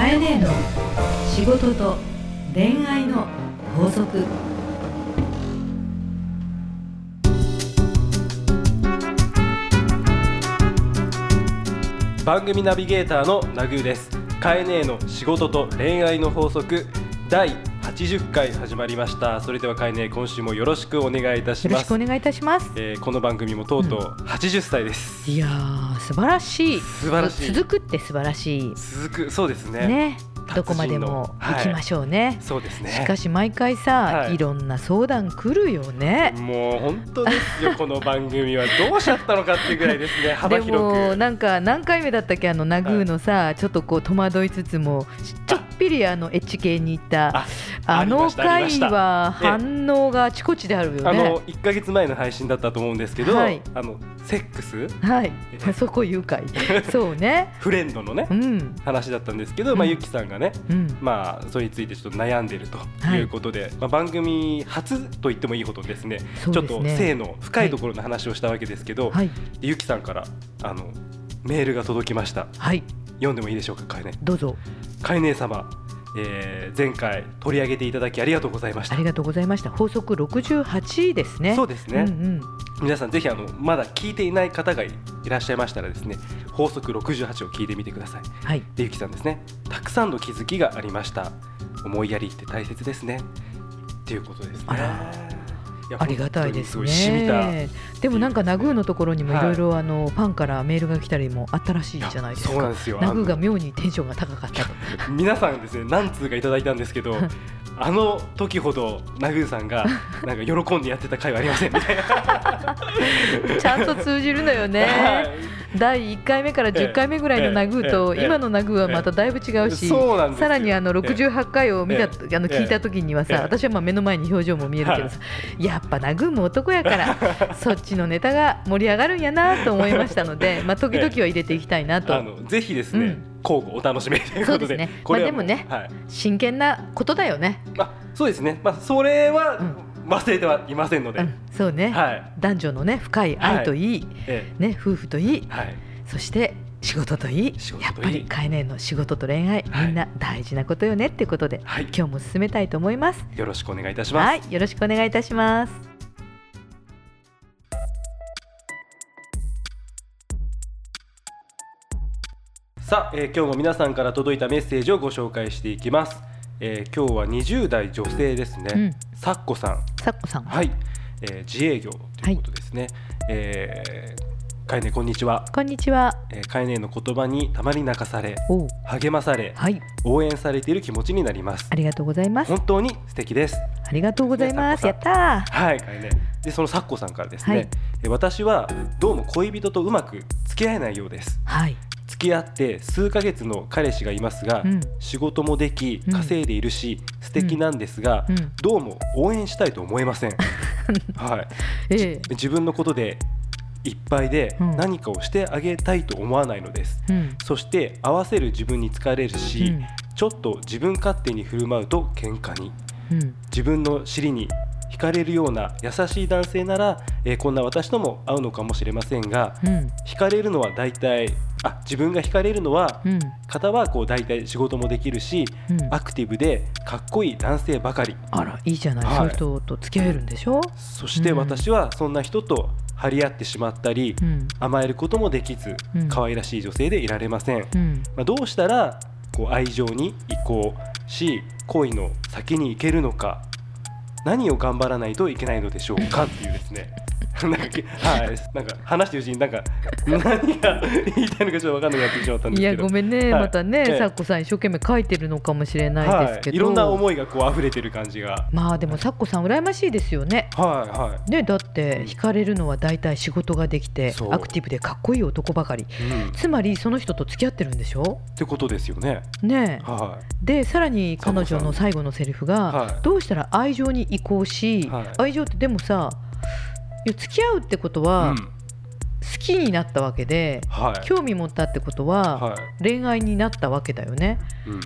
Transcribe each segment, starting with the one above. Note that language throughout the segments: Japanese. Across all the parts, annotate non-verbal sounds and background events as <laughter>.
かえねえの仕事と恋愛の法則。番組ナビゲーターのナグーです。カエネーの仕事と恋愛の法則第80回始まりました。それではカエネー今週もよろしくお願いいたしよろしますくお願いいたします。えーこの番組もとうとう80歳です、いやー素晴らしい。素晴らしい。続くって素晴らしい。続くそうですね。ね、どこまでも行きましょうね。そうですね。しかし毎回さ、はい。い、ろんな相談来るよね。もう本当ですよ。<laughs> この番組はどうしちゃったのかっていうぐらいですね。幅で広く。もなんか何回目だったっけ？あのナグーのさ、ちょっとこう戸惑いつつもちょっぴりあのエッチ系に行ったああの回はええ反応があちこちであるよあねの。1か月前の配信だったと思うんですけど、はい。あのセックス？はい。え、<laughs> そこ言うかい。<laughs> そうね。フレンドのねうん。話だったんですけど、まあ、うん。ゆきさんがねうん。まあ、それについてちょっと悩んでいるとはいいうことで、まあ、番組初と言ってもいいほどですねちょっと性の深いところの話をしたわけですけど、はい。ゆきさんからあのメールが届きました。はい。読んでもいいでしょうかかえねどうぞ。かえね様、えー前回取り上げていただきありがとうございましたありがとうございました。法則68ですね。そうですね、うんうん。皆さんぜひあのまだ聞いていない方がいらっしゃいましたらですね法則68を聞いてみてくださいはい。でゆきさんですねたくさんの気づきがありました思いやりって大切ですねっていうことですねありがたいですね。でもなんかナグーのところにもいはいろいろあのファンからメールが来たりもあったらしいじゃないですか。そうなんですよナグーが妙にテンションが高かったと。<laughs> 皆さんですね何通かいただいたんですけど <laughs> あの時ほどナグーさんがなんか喜んでやってた回はありませんみたいなちゃんと通じるのよはね。<laughs> い第1回目から10回目ぐらいのナグーと今のナグーはまただいぶ違うし、さらにあの68回を見た、ええ。あの聞いた時にはさ、ええ。私はまあ目の前に表情も見えるけどさ、やっぱナグーも男やから <laughs> そっちのネタが盛り上がるんやなと思いましたので、<laughs> まあ時々は入れていきたいなと、ぜひですね、うん。交互お楽しみということでね。これはまあでもねはい。真剣なことだよね。あそうですね、まあ、それはうん忘れてはいませんので、うん、そうね、はい、男女のね深い愛といい、えね夫婦といい。え、はい、そして仕事といい。やっぱりカエネの仕事と恋愛、はい。みんな大事なことよねってことで、はい。今日も進めたいと思います。よろしくお願いいたします。はい、よろしくお願いいたします。さあ、えー今日も皆さんから届いたメッセージをご紹介していきます。えー今日は20代女性ですね。うんさっこさん、さっこさん、はい、えー自営業ということですね。えーかえねこんにちは。こんにちは。えーかえねの言葉にたまに泣かされ、励まされ、はい、応援されている気持ちになりますあ。りがとうございます。本当に素敵です。ありがとうございます。やさったー。はい、かえね。で、そのさっこさんからですね、はいえー私はどうも恋人とうまく付き合えないようです。はい、付き合って数ヶ月の彼氏がいますが、うん。仕事もできうん。稼いでいるし、素敵なんですが、うん、どうも応援したいと思えません、<laughs> はい、ええ。自分のことでいっぱいでうん。何かをしてあげたいと思わないのです、うん、そして合わせる自分に疲れるし、うん。ちょっと自分勝手に振る舞うと喧嘩に。うん、自分の尻に惹かれるような優しい男性なら、えーこんな私とも合うのかもしれませんがうん、惹かれるのは大体あ自分が惹かれるのはうん、方はこう大体仕事もできるし、うん。アクティブでかっこいい男性ばかり。あら、いいじゃない、はい。そういう人と付き合えるんでしょ？そしてうん。私はそんな人と張り合ってしまったり、うん、甘えることもできずうん。可愛らしい女性でいられません、うん、まあ、どうしたらこう愛情に移行し恋の先に行けるのか何を頑張らないといけないのでしょうかっていうですね。なんかきはい、なんか話してるうちになんか何が言いたいのかちょっと分かんなくなってしまったんですいやけどごめんね、はい。またね、ええ。さっこさん一生懸命書いてるのかもしれないですけど、はい、いろんな思いがこう溢れてる感じが。まあでもさっこさん羨ましいですよね。はいはい。ね、だって惹かれるのは大体仕事ができてアクティブでかっこいい男ばかり。うん、つまりその人と付き合ってるんでしょ？ってことですよね。ね。えはでさらに彼女の最後のセリフが、はい。どうしたら愛情に移行し、はい。愛情ってでもさいや付き合うってことい。は、うん好きになったわけではい。興味持ったってことは、はい。恋愛になったわけだよねうん。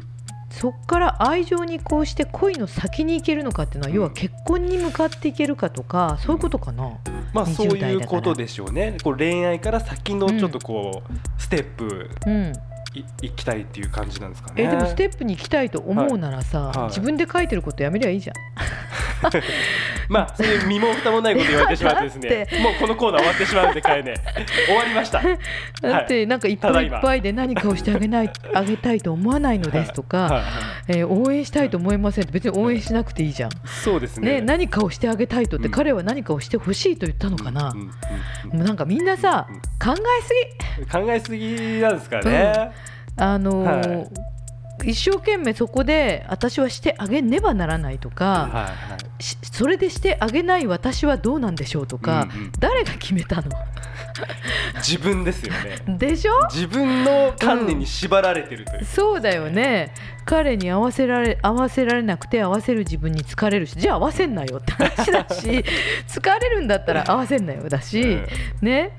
そっから愛情に移行して恋の先に行けるのかっていうのは、うん要は結婚に向かっていけるかとかそういうことかな、まあ20そういうことでしょうね。こう恋愛から先のちょっとこう、ステップ行きたいっていう感じなんですかね。えでもステップに行きたいと思うならさ、はい。はい。自分で書いてることやめりゃいいじゃん。<laughs> まあそういう身も蓋もないこと言われてしまってですだねっもうこのコーナー終わってしまうんでかえね。<laughs> 終わりました。だってなんかいっぱいいっぱいで何かをしてあげないあげたいと思わないのですとか、はい。はい。えー応援したいと思いませんって別に応援しなくていいじゃん。そうですね。ね、何かをしてあげたいとって、うん。彼は何かをしてほしいと言ったのかな、うん。うん。うん。もうなんかみんなさ、うん。考えすぎ。考えすぎなんですかね、あのーはい。一生懸命そこで私はしてあげねばならないとか、はいはい。しそれでしてあげない私はどうなんでしょうとか、うんうん。誰が決めたの？自分ですよね。<laughs> でしょ？自分の観念に縛られてるという、そうだよね。彼に合わせられ合わせられなくて合わせる自分に疲れるしじゃあ合わせんなよって話だし <laughs> 疲れるんだったら合わせんなよだし、うん。ね？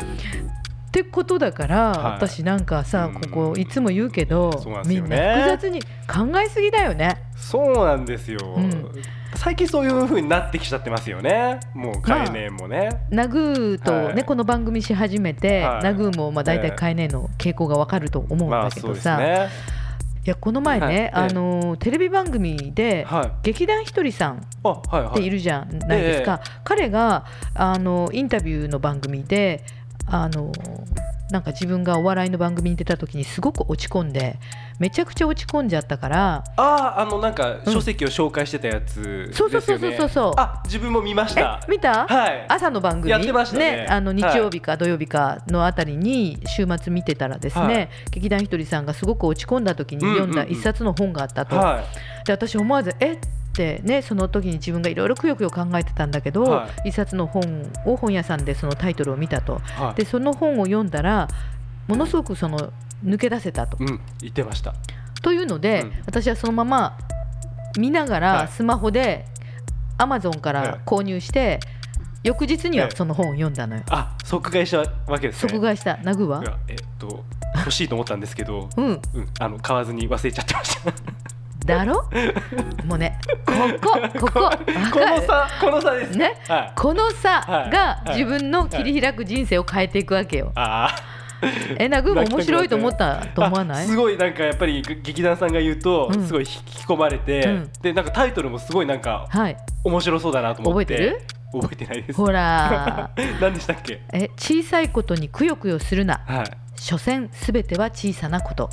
ってことだから、はい。私なんかさうん。ここいつも言うけどそうなんですみんな複雑に考えすぎだよね。そうなんですよ、うん。最近そういう風になってきちゃってますよね。もう概念もね、ナグーと、ねはい。この番組し始めて、はい。ナグーもまあ大体ええ。買えねえの傾向がわかると思うんだけどさ、ね。いやこの前ね、はい。ええ。あのーテレビ番組で、はい。劇団ひとりさんあはいはい。っているじゃないですか、彼があのインタビューの番組であのなんか自分がお笑いの番組に出た時にすごく落ち込んでめちゃくちゃ落ち込んじゃったからあああのなんかうん。書籍を紹介してたやつですよね、そうそうそうそうそうあ自分も見ましえた見た、はい。朝の番組？やってましたね。あの日曜日か土曜日かのあたりに週末見てたらですね、はい。劇団ひとりさんがすごく落ち込んだ時にうんうんうん。読んだ一冊の本があったと、はで私思わずえってねその時に自分がいろいろくよくよ考えてたんだけど、は一冊の本を本屋さんでそのタイトルを見たと。いはい。でその本を読んだらものすごくその抜け出せたと。うん。言ってました。というので、うん。私はそのまま見ながはらい。スマホでアマゾンから購入して、翌日にはええその本を読んだのよ。あ即買いしたわけですね。即買いした。ナグはえっと欲しいと思ったんですけどうん。うん。あの買わずに忘れちゃってましただろ？もうねここここ。このる差この差です。ね？はい。この差はい。がはい。自分の切り開く人生を変えていくわけよ。ああ。えナグーも面白いと思ったと思わなあいすごいなんかやっぱり劇団さんが言うと、うん。すごい引き込まれて、うん。でなんかタイトルもすごいなんかはい。面白そうだなと思って。覚えてる？覚えてないです。ほら <laughs> 何でしたっけ？え小さいことにくよくよするな。はい。所詮すべては小さなこと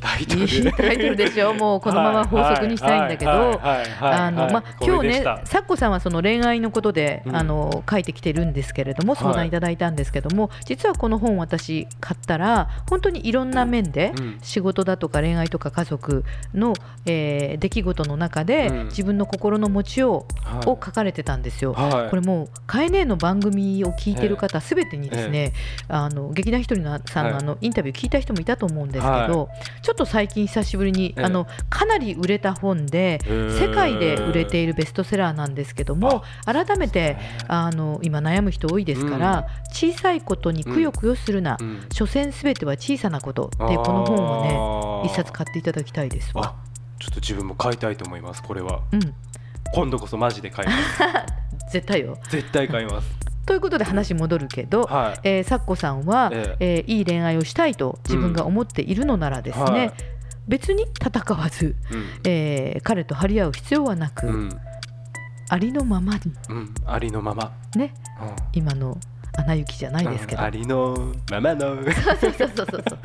タイトル。いいタイトルでしょ？もうこのまま法則にしたいんだけど。あのまあ今日ねサッコさんはその恋愛のことで、うん。あの書いてきてるんですけれども相談いただいたんですけども、実はこの本私買ったら本当にいろんな面で、うん。仕事だとか恋愛とか家族の、えー出来事の中で、うん。自分の心の持ちようを書かれてたんですよ。はい。これもう「カエネの番組を聞いてる方すべてにですね、あの劇団ひとりさんのはい。あのインタビュー聞いた人もいたと思うんですけど、はちょっと最近久しぶりに、ええ。あのかなり売れた本で世界で売れているベストセラーなんですけども改めてあの今悩む人多いですから、小さいことにくよくよするな、うん。所詮すべては小さなことっていうこの本をね一冊買っていただきたいです。わ。あちょっと自分も買いたいと思いますこれは。うん、今度こそマジで買います。<laughs> 絶対よ。絶対買いますということで話戻るけど、はい。えー、サッコさんは、ええ。ーいい恋愛をしたいと自分が思っているのならですね、はい別に戦わず、うん。えー彼と張り合う必要はなく、うん。ありのままに。うん。ありのまま。ね。うん。今の「アナ雪」じゃないですけど、うん。ありのままの。<laughs> そうそうそうそうそう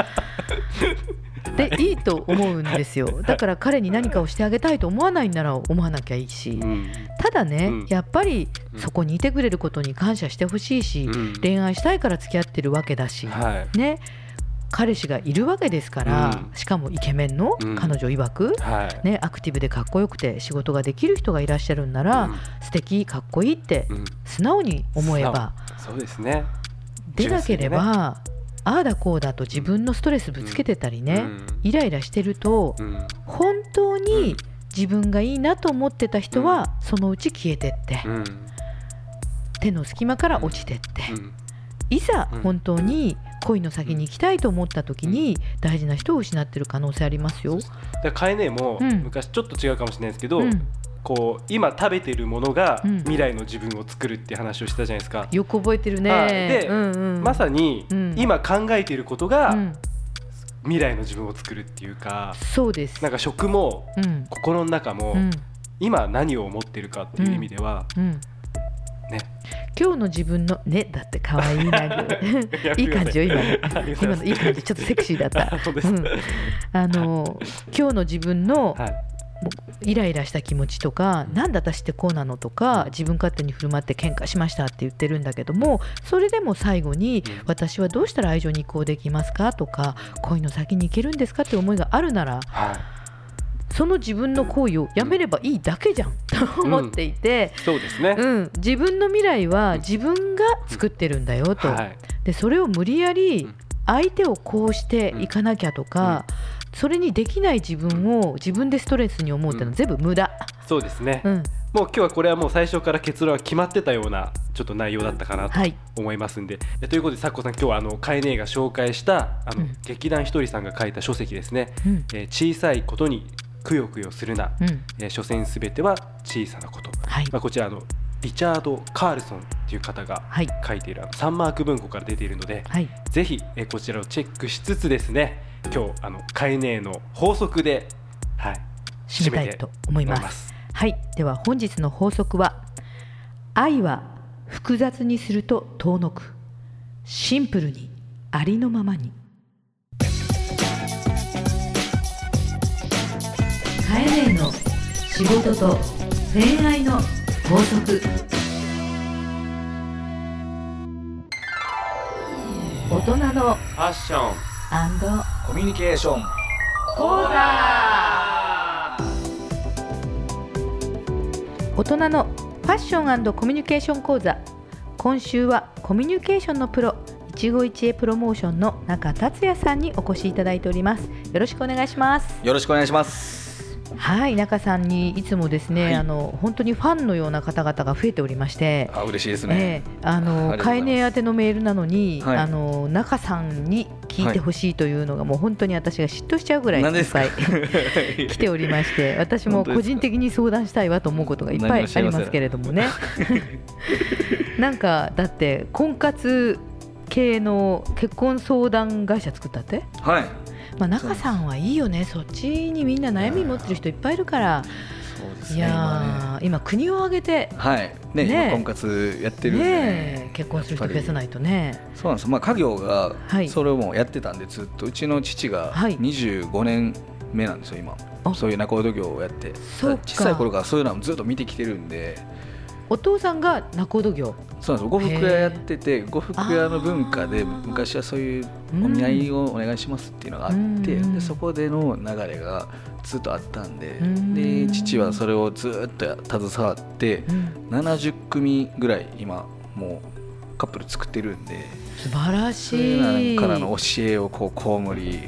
でい。いと思うんですよ。だから彼に何かをしてあげたいと思わないなら思わなきゃいいし、うん。ただね、うん。やっぱりうん。そこにいてくれることに感謝してほしいし、うん。恋愛したいから付き合ってるわけだし、はい。ね。彼氏がいるわけですから、うん。しかもイケメンのうん。彼女曰く、はい。ね、アクティブでかっこよくて仕事ができる人がいらっしゃるんなら、うん。素敵かっこいいってうん。素直に思えば、そうですね。でなければ、純ああだこうだと自分のストレスぶつけてたりね、うん。イライラしてると、うん。本当うにん。自分がいいなと思ってた人は、そのうち消えてって、うん。手の隙間から落ちてって、うん。いざうん。本当に恋の先に行きたいと思った時に大事な人を失ってる可能性ありますよ。だからカエネもうん。昔ちょっと違うかもしれないですけど、うんこう今食べてるものがうん。未来の自分を作るって話をしたじゃないですか、よく覚えてるね。はい。でうんうん、まさにうん。今考えていることがうん。未来の自分を作るっていうかそうです。なんか食もうん。心の中もうん。今何を思ってるかっていう意味では、うん。ね。今日の自分のねだって可愛いなぐ <laughs> い。い。感じよ今の。今のいい感じ。ちょっとセクシーだった。あそうです、うん。あの今日の自分のはいイライラした気持ちとか、なんで私ってこうなのとか自分勝手に振る舞って喧嘩しましたって言ってるんだけどもそれでも最後に、うん。私はどうしたら愛情に移行できますかとか恋の先に行けるんですかって思いがあるならはい。その自分の行為をやめればいいだけじゃんと思っていて、そうですね、うん。自分の未来は自分が作ってるんだよと、はい。でそれを無理やりうん。相手をこうしていかなきゃとか、それにできない自分を自分でストレスに思うっていうのは全部無駄、そうですね、うん、もう今日はこれはもう最初から結論は決まってたようなちょっと内容だったかなとはい。思いますんで、えということでさっこさん今日はあのカエネーが紹介したあの、うん。劇団ひとりさんが書いた書籍ですね、うん。えー小さいことにくよくよするな、うん。えー所詮すべては小さなこと、はい。まあ、こちらあのリチャード・カールソンという方がはい。書いているあのサンマーク文庫から出ているので、はい。ぜひ、えーこちらをチェックしつつですね今日あのカエネーの法則で、はい、締めたいと思います。すはいでは本日の法則は愛は複雑にすると遠のくシンプルにありのままに。カエネの仕事と恋愛の法則。大人のファッションコミュニケーション。講座。大人のファッションコミュニケーション講座。今週はコミュニケーションのプロ一期一会プロモーションの中達也さんにお越しいただいております。よろしくお願いします。よろしくお願いしますはい中さんにいつもですね、はい。あの本当にファンのような方々が増えておりましてあ嬉しいですえね、えあのカエネ宛てのメールなのに、はい。あの中さんに聞いてほしいというのが、もう本当に私が嫉妬しちゃうぐらいい。っぱい <laughs> 来ておりまして <laughs> 私も個人的に相談したいわと思うことがいっぱいありますけれどもね。<laughs> なんかだって婚活系の結婚相談会社作ったって、はいまあ、中さんはいいよね。そっちにみんな悩み持ってる人いっぱいいるから。ね今ね。やー今国を挙げて。はい。ねね。今婚活やってるんで、ね。え。結婚する人増やさないとね。そうなんです。まあ家業がはい。それをやってたんでずっと。うちの父がはい。25年目なんですよ今。あ。そういう仲人業をやって。小さい頃からそういうのはずっと見てきてるんでお父さんが仲人業そうなんです呉服屋やってて呉服屋の文化で昔はそういうお見合いをお願いしますっていうのがあってうん。でそこでの流れがずっとあったんでうん。で父はそれをずっと携わってうん。70組ぐらい今もうカップル作ってるんで素晴らそしい。れからの教えをこうこうむり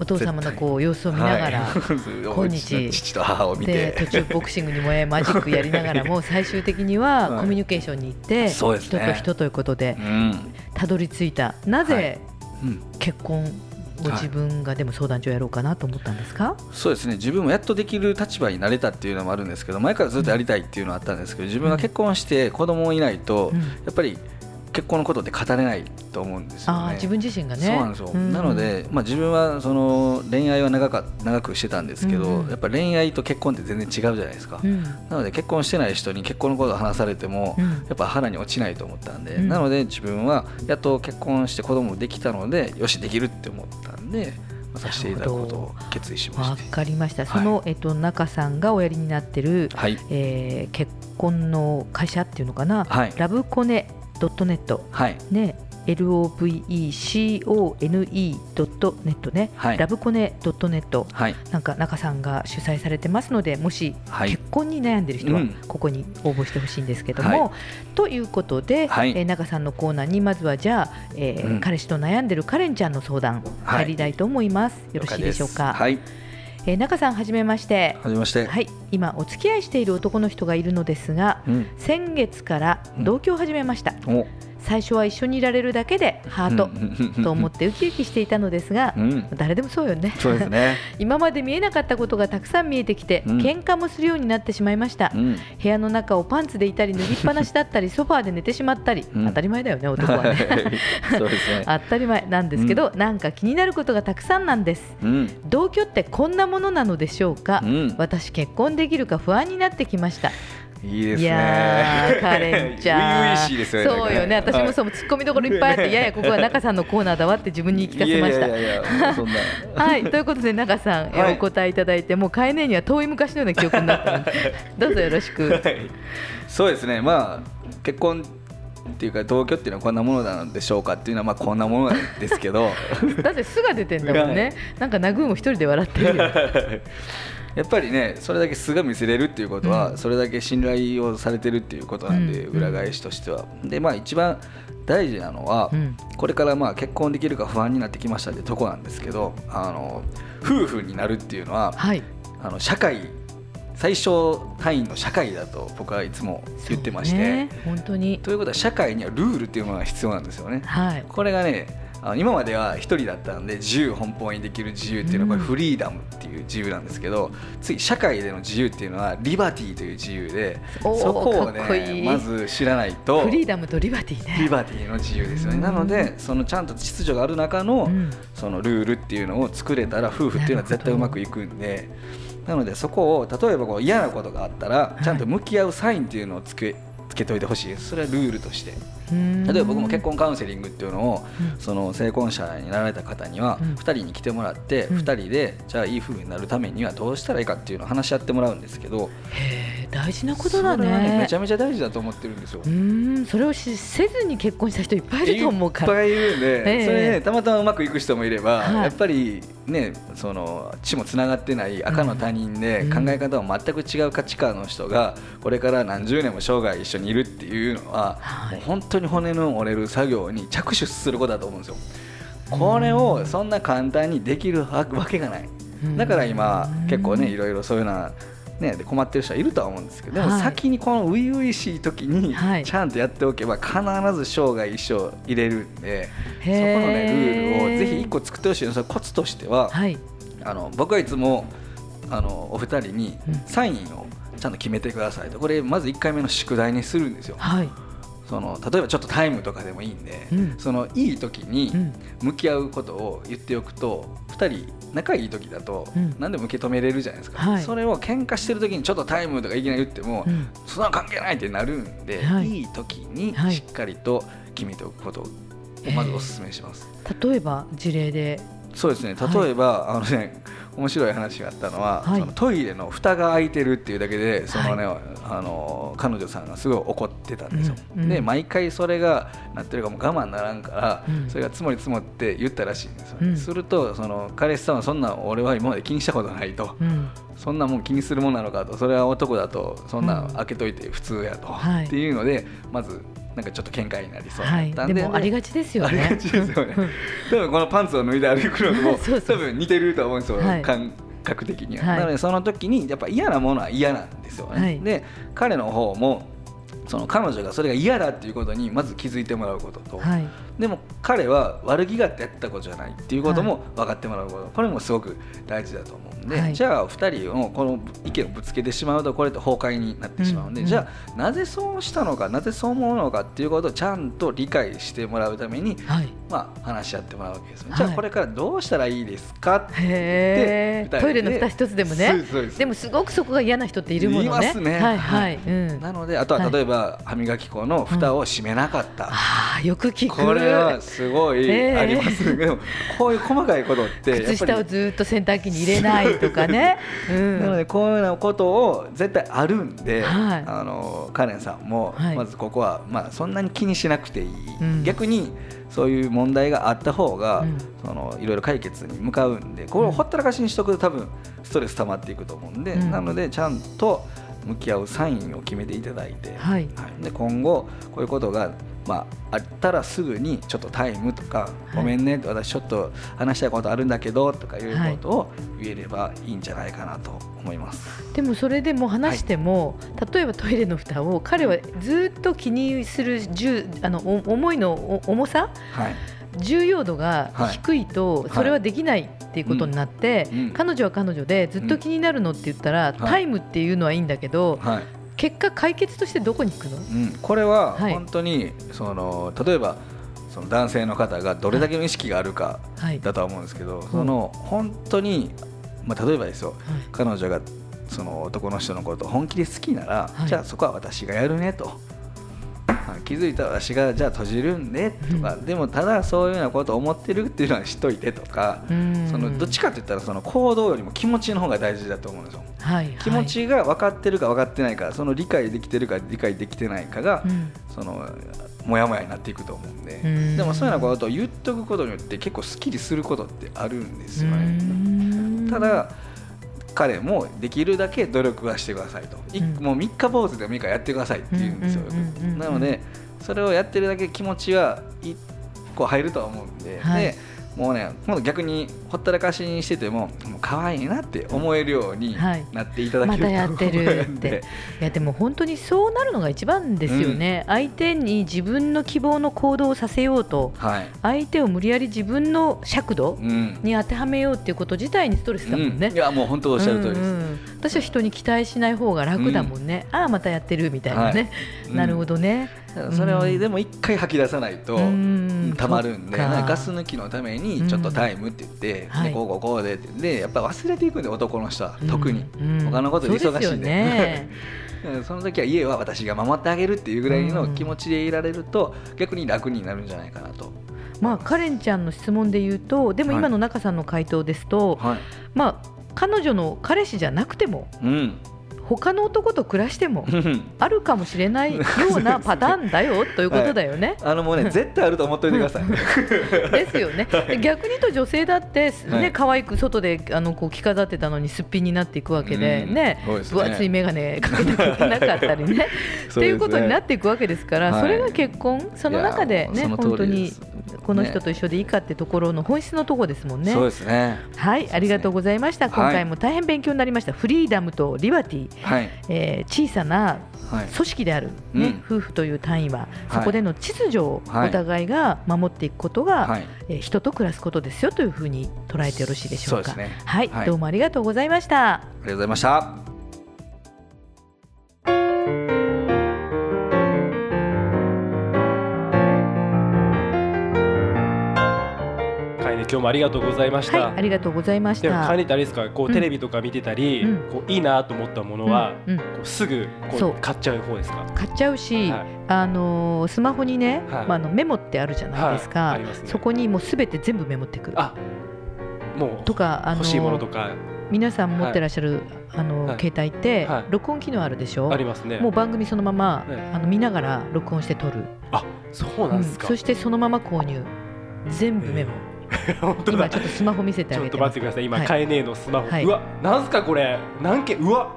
お父様のこう様子を見ながら、はい。<laughs> 今日父と母を見でて途中ボクシングにもえ <laughs> マジックやりながらも最終的にははい。コミュニケーションに行って、人と人ということでうん。たどり着いた。なぜうん。結婚を自分がでも相談所やろうかなと思ったんですか、そうですね。自分もやっとできる立場になれたっていうのもあるんですけど前からずっとやりたいっていうのはあったんですけど自分が結婚して子供いないと、うん。やっぱり結婚のことって語れないと思うんですよね。ああ自分自身がね。そうなんですよ、ん。なので、まあ、自分はその恋愛は長か長くしてたんですけど、うん。やっぱ恋愛と結婚って全然違うじゃないですか、うん。なので結婚してない人に結婚のことを話されても、うん。やっぱ腹に落ちないと思ったんで、うん。なので自分はやっと結婚して子供もできたのでよしできるって思ったんで、まあさせていただくことを決意しまわしてかりました、はい。その、えっと、中さんがおやりになってる、はい。えー結婚の会社っていうのかな、はい。ラブコネドットネット。はい。ね。LOVECONE.net ね、はい。ラブコネドットネット。はい。なんか中さんが主催されてますのでもしはい。結婚に悩んでる人はうん。ここに応募してほしいんですけども、はい。ということで、はい。えー中さんのコーナーにまずはじゃあ、えーうん。彼氏と悩んでるカレンちゃんの相談はい。入りたいと思います、よろしいでしょうか、はいえー中さんはじめまして。はじめまして、はい。今お付き合いしている男の人がいるのですがうん、先月から同居を始めました、お最初は一緒にいられるだけでハートと思ってウキウキしていたのですが、うん。誰でもそうよね。そうですね、<laughs> 今まで見えなかったことがたくさん見えてきて、うん。喧嘩もするようになってしまいました、うん、部屋の中をパンツでいたり脱ぎっぱなしだったり <laughs> ソファーで寝てしまったり、うん。当たり前だよね男はね。<laughs> そうですね。当たり前なんですけど、なんか気になることがたくさんなんです。うん。同居ってこんなものなのでしょうか、うん。私結婚できるか不安になってきましたいいですね。いやーカレンちゃん。そうよね。私もそう突っ込みどころいっぱいあって、いやいやここは中さんのコーナーだわって自分に言い聞かせました。はい、ということで中さん、お答えいただいてもうカエネには遠い昔のような記憶になってるのでどうぞよろしく。<laughs> そうですね。まあ結婚っていうか同居っていうのはこんなものなのでしょうかっていうのはまあこんなものなんですけど。<laughs> だって素が出てんだもんね。なんかナグーも一人で笑ってるよ。<laughs> やっぱりねそれだけ素が見せれるっていうことは、うんそれだけ信頼をされてるっていうことなんで、うん裏返しとしては。でまあ一番大事なのは、うんこれからまあ結婚できるか不安になってきましたってとこなんですけどあの夫婦になるっていうのははい。あの社会最小単位の社会だと僕はいつも言ってまして、ね、本当に。ということは社会にはルールっていうものが必要なんですよね。はい。これがねあの今までは一人だったんで自由奔放にできる自由っていうのはこれフリーダムっていう自由なんですけど、次社会での自由っていうのはリバティという自由でそこをねまず知らないとフリーダムとリバティね。リバティの自由ですよね。うん。なのでそのちゃんと秩序がある中の、うん。そのルールっていうのを作れたら夫婦っていうのは絶対うまくいくんでなのでそこを例えばこう嫌なことがあったらちゃんと向き合うサインっていうのをつけつけておいてほしいそれはルールとして例えば僕も結婚カウンセリングっていうのをうん。その成婚者になられた方にはうん。2人に来てもらってうん。2人でじゃあいい夫婦になるためにはどうしたらいいかっていうのを話し合ってもらうんですけど大事なことだそれはね。めちゃめちゃ大事だと思ってるんですよう。ーん、それをしせずに結婚した人いっぱいいると思うから。いっぱいいるんで、ええそれねたまたまうまくいく人もいれば、はいやっぱりねその血もつながってない赤の他人で、うん考え方も全く違う価値観の人がこれから何十年も生涯一緒にいるっていうのは、はいもう本当に骨の折れる作業に着手することだと思うんですよ。これをそんな簡単にできるわけがない。うんだから今結構ねいろいろそういうようなね、で困ってる人はいるとは思うんですけどでもはい先にこの初々しい時にはいちゃんとやっておけば必ず生涯一生入れるんでそこのねルールをぜひ1個作ってほしいのそのコツとしてははい。あの僕はいつもあのお二人にうんサインをちゃんと決めてくださいとこれまず1回目の宿題にするんですよ。はい。その例えばちょっとタイムとかでもいいんで、うん。そのいい時にうん。向き合うことを言っておくと2人仲いい時だとうん。何でも受け止めれるじゃないですか、はい。それを喧嘩してる時にちょっとタイムとかいきなり言っても、うん。そんなの関係ないってなるんで、はい。い、い時にはい。しっかりと決めておくことをまずお勧めします。例えば事例で。そうですね。例えば、あのね面白い話があったのは、はい。そのトイレの蓋が開いてるっていうだけでその、ねあの彼女さんがすごい怒ってたんですよ。うん。うん。で毎回それがなってるからもう我慢ならんから、うん。それが積もり積もって言ったらしいんですよ、ね。うん。するとその彼氏さんはそんな俺は今まで気にしたことないと。うん。そんなもん気にするもんなのかと。それは男だとそんなうん。開けといて普通やと、はい。っていうのでまずなんかちょっと喧嘩になりそうだはい。ったんで,、でもありがちですよね。ありがちですよね。<laughs> 多分このパンツを脱いで歩くのとも多分似てると思うんですよ、はい。感覚的には、はい。なのでその時にやっぱ嫌なものは嫌なんですよね、はい。で彼の方もその彼女がそれが嫌だっていうことにまず気づいてもらうことと、はい。でも彼は悪気があってやったことじゃないっていうことも分かってもらうこと、これもすごく大事だと思うんで、はい。じゃあ2人のこの意見をぶつけてしまうとこれって崩壊になってしまうんで、うんうんじゃあなぜそうしたのかなぜそう思うのかっていうことをちゃんと理解してもらうために、はい。まあ、話し合ってもらうわけですじゃあこれからどうしたらいいですかってトイレの蓋一つでもね。でもすごくそこが嫌な人っているものね。いますね。はいはい。うん。なのであとは例えば、歯磨き粉の蓋を閉めなかった、ああよく聞く。これはすごいええ。あります。けど、こういう細かいことって靴下をずっと洗濯機に入れないとかね。<laughs> うん。なのでこういうようなことを絶対あるんで、はい。あのカレンさんもはい。まずここは、まあ、そんなに気にしなくていい、うん。逆にそういう問題があった方が、うん。そのいろいろ解決に向かうんでこれをほったらかしにしとくと多分ストレス溜まっていくと思うんで、うん。なのでちゃんと向き合うサインを決めていただいて、はい。で今後こういうことがまあ、あったらすぐにちょっとタイムとか「い。ごめんね」私ちょっと話したいことあるんだけどとかいうことを言えればいいんじゃないかなと思います。でもそれでも話しても、例えばトイレの蓋を彼はずっと気にする重あのお思いのお重さはい。重要度がはい低い。とそれはできないっていうことになって、彼女は彼女でずっと気になるのって言ったら、んタイムっていうのはいいんだけど、はい結果解決としてどこに行くの？うん、これははい。本当にその例えばその男性の方がどれだけの意識があるかはい、だとは思うんですけど、その本当に、まあ、例えばですよ。彼女がその男の人のことを本気で好きなら、はい。じゃあそこは私がやるねと。はい気づいたら私がじゃあ閉じるんでとか、でもただそういうようなことを思ってるっていうのはしといてとか、うん。そのどっちかって言ったらその行動よりも気持ちの方が大事だと思うんですよ。はいはい。気持ちが分かってるか分かってないかその理解できてるか理解できてないかが、うん。そのモヤモヤになっていくと思うんで、うん。でもそういうようなことを言っとくことによって結構すっきりすることってあるんですようね。ん。ただ彼もできるだけ努力はしてくださいと、いうん。もう三日坊主でもいいからやってくださいって言うんですよ、なのでそれをやってるだけ気持ちはいこう入るとは思うんで,、はい。でもうね今度逆にほったらかしにしててももう可愛いなって思えるようにはい。なっていただけるとまたやってるって。いやでも本当にそうなるのが一番ですよね、相手に自分の希望の行動をさせようとはい、相手を無理やり自分の尺度うん。に当てはめようっていうこと自体にストレスだもんね、うん。いやもう本当おっしゃる通りです、うんうん。私は人に期待しない方が楽だもんね、ああまたやってるみたいなね、はい。なるほどね、それをでも一回吐き出さないと、うん。たまるんでガス抜きのためにちょっとタイムって言って、はい。でこうこうこうでってでやっぱ忘れていくんで男の人は特に、うん。他のことで忙しいんで。<laughs> その時は家は私が守ってあげるっていうぐらいの気持ちでいられると逆に楽になるんじゃないかなと。まあカレンちゃんの質問で言うとでも今の中さんの回答ですと、はい。まあ彼女の彼氏じゃなくてもうん、他の男と暮らしてもあるかもしれないような <laughs> パターンだよということだよね。あのもうね <laughs> 絶対あると思っておいてください。ですよね。<laughs> で逆に言うと女性だってね、はい。可愛く外であのこう着飾ってたのにすっぴんになっていくわけで、うん。ね。そうですね。分厚い眼鏡かけなきゃいけなかったりね。っていうことになっていくわけですから、はい。それが結婚その中でね本当にこの人と一緒でいいかってところの本質のところですもんね。そうですね。はい、ありがとうございました。はい今回も大変勉強になりました。フリーダムとリバティ、はいえー小さなはい組織である、ね夫婦という単位は、そこでの秩序をはいお互いが守っていくことが、はいえー人と暮らすことですよというふうに捉えてよろしいでしょうか。そうですねはい、はいどうもありがとうございました。ありがとうございました。カイネ今日もありがとうございました。はい、ありがとうございましでもカイた。ネってあれですか、こううん。テレビとか見てたり、うん。こういいなと思ったものは、うんうん。こうすぐ買っちゃう方ですか？買っちゃうし、はい。あのースマホにね、はい。まあ、あのメモってあるじゃないですか、そこにもうすべて全部メモってくる。あ、もうとか、あのー欲しいものとか。皆さん持ってらっしゃる、あのはい。携帯って、はい。録音機能あるでしょ？ありますね。もう番組そのまま、はい。あの見ながら録音して撮る、あ、そうなんですか。うん。そしてそのまま購入。全部メモ、<laughs> 本当だ。今ちょっとスマホ見せてちょっとあげてます待ってください。今、はい。カエネーのスマホ、はい。うわ、なんすかこれ、何件、うわ、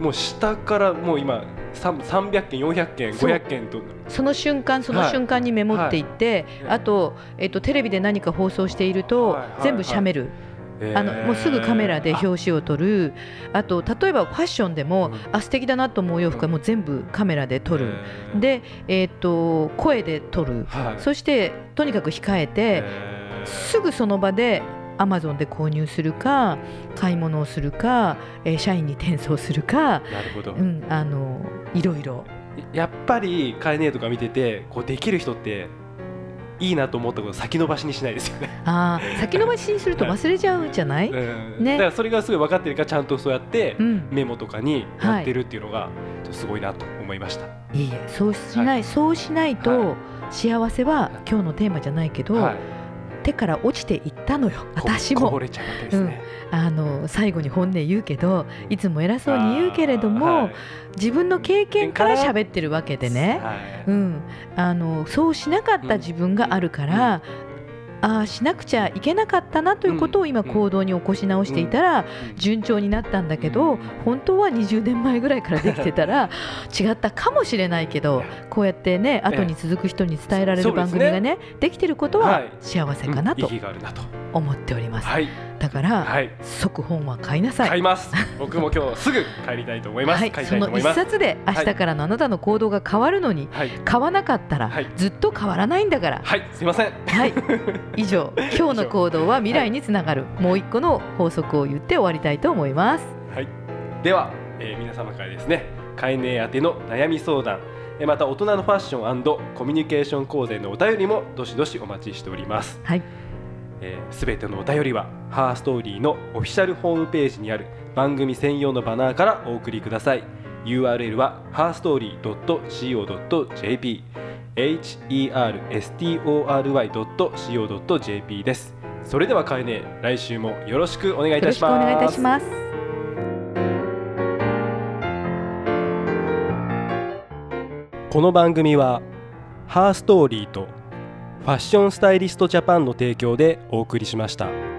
もう下からもう今三三百件、四百件、そう。五百件と。その瞬間その瞬間にメモっていって、はい。あと,、えっとテレビで何か放送していると、はい。はい。全部しゃべる、あのもうすぐカメラで表紙を撮る。あと例えばファッションでも、うん。あ素敵だなと思う洋服はもう全部カメラで撮る、で、えっと声で撮る、はい、そしてとにかく控えて、すぐその場でアマゾンで購入するか買い物をするか、えー社員に転送するか、なるほど、うん、あのいろいろ。やっぱりカエネーとか見ててこうできる人っていいなと思ったこと先延ばしにしないですよね。<laughs> あー先延ばしにすると忘れちゃうじゃない、うんね。だからそれがすごい分かってるからちゃんとそうやってうん、メモとかにやってるっていうのがすごいなと思いました。いいえそうしない、そうしないと、は幸せは今日のテーマじゃないけど、はい、手から落ちていったのよ。こ私も。うわけですね。あの最後に本音言うけどいつも偉そうに言うけれども、はい自分の経験から喋ってるわけでね、はい。うん、あのそうしなかった自分があるから、ああしなくちゃいけなかったなということを今行動に起こし直していたら順調になったんだけど本当は20年前ぐらいからできてたら <laughs> 違ったかもしれないけどこうやってね後に続く人に伝えられる番組がねできてることは幸せかなと思っております。はいだから、はい、即本は買いなさい。買います。僕も今日すぐ帰りたいと思います、はい、その一冊で明日からのあなたの行動が変わるのに、はい、買わなかったら、ずっと変わらないんだから。はい。すいません。はい。以上。<laughs> 今日の行動は未来につながる、もう一個の法則を言って終わりたいと思います。はい。では、えー、皆様からですね買い値宛ての悩み相談。また大人のファッションコミュニケーション講座のお便りもどしどしお待ちしております。はい。す、べ、てのお便りはハーストーリーのオフィシャルホームページにある番組専用のバナーからお送りください。URL は herstory.co.jp herstory.co.jp です。それではかえね来週もよろしくお願いいたします。お願いいたします。この番組はハーストーリーとファッションスタイリストジャパンの提供でお送りしました。